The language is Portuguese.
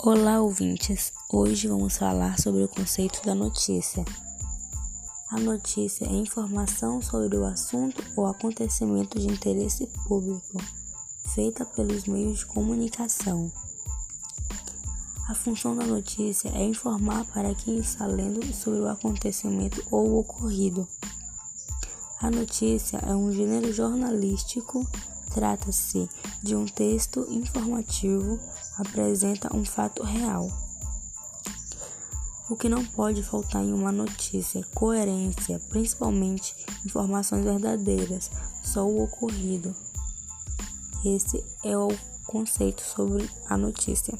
Olá, ouvintes! Hoje vamos falar sobre o conceito da notícia. A notícia é informação sobre o assunto ou acontecimento de interesse público, feita pelos meios de comunicação. A função da notícia é informar para quem está lendo sobre o acontecimento ou ocorrido. A notícia é um gênero jornalístico Trata-se de um texto informativo, apresenta um fato real. O que não pode faltar em uma notícia: coerência, principalmente informações verdadeiras, só o ocorrido. Esse é o conceito sobre a notícia.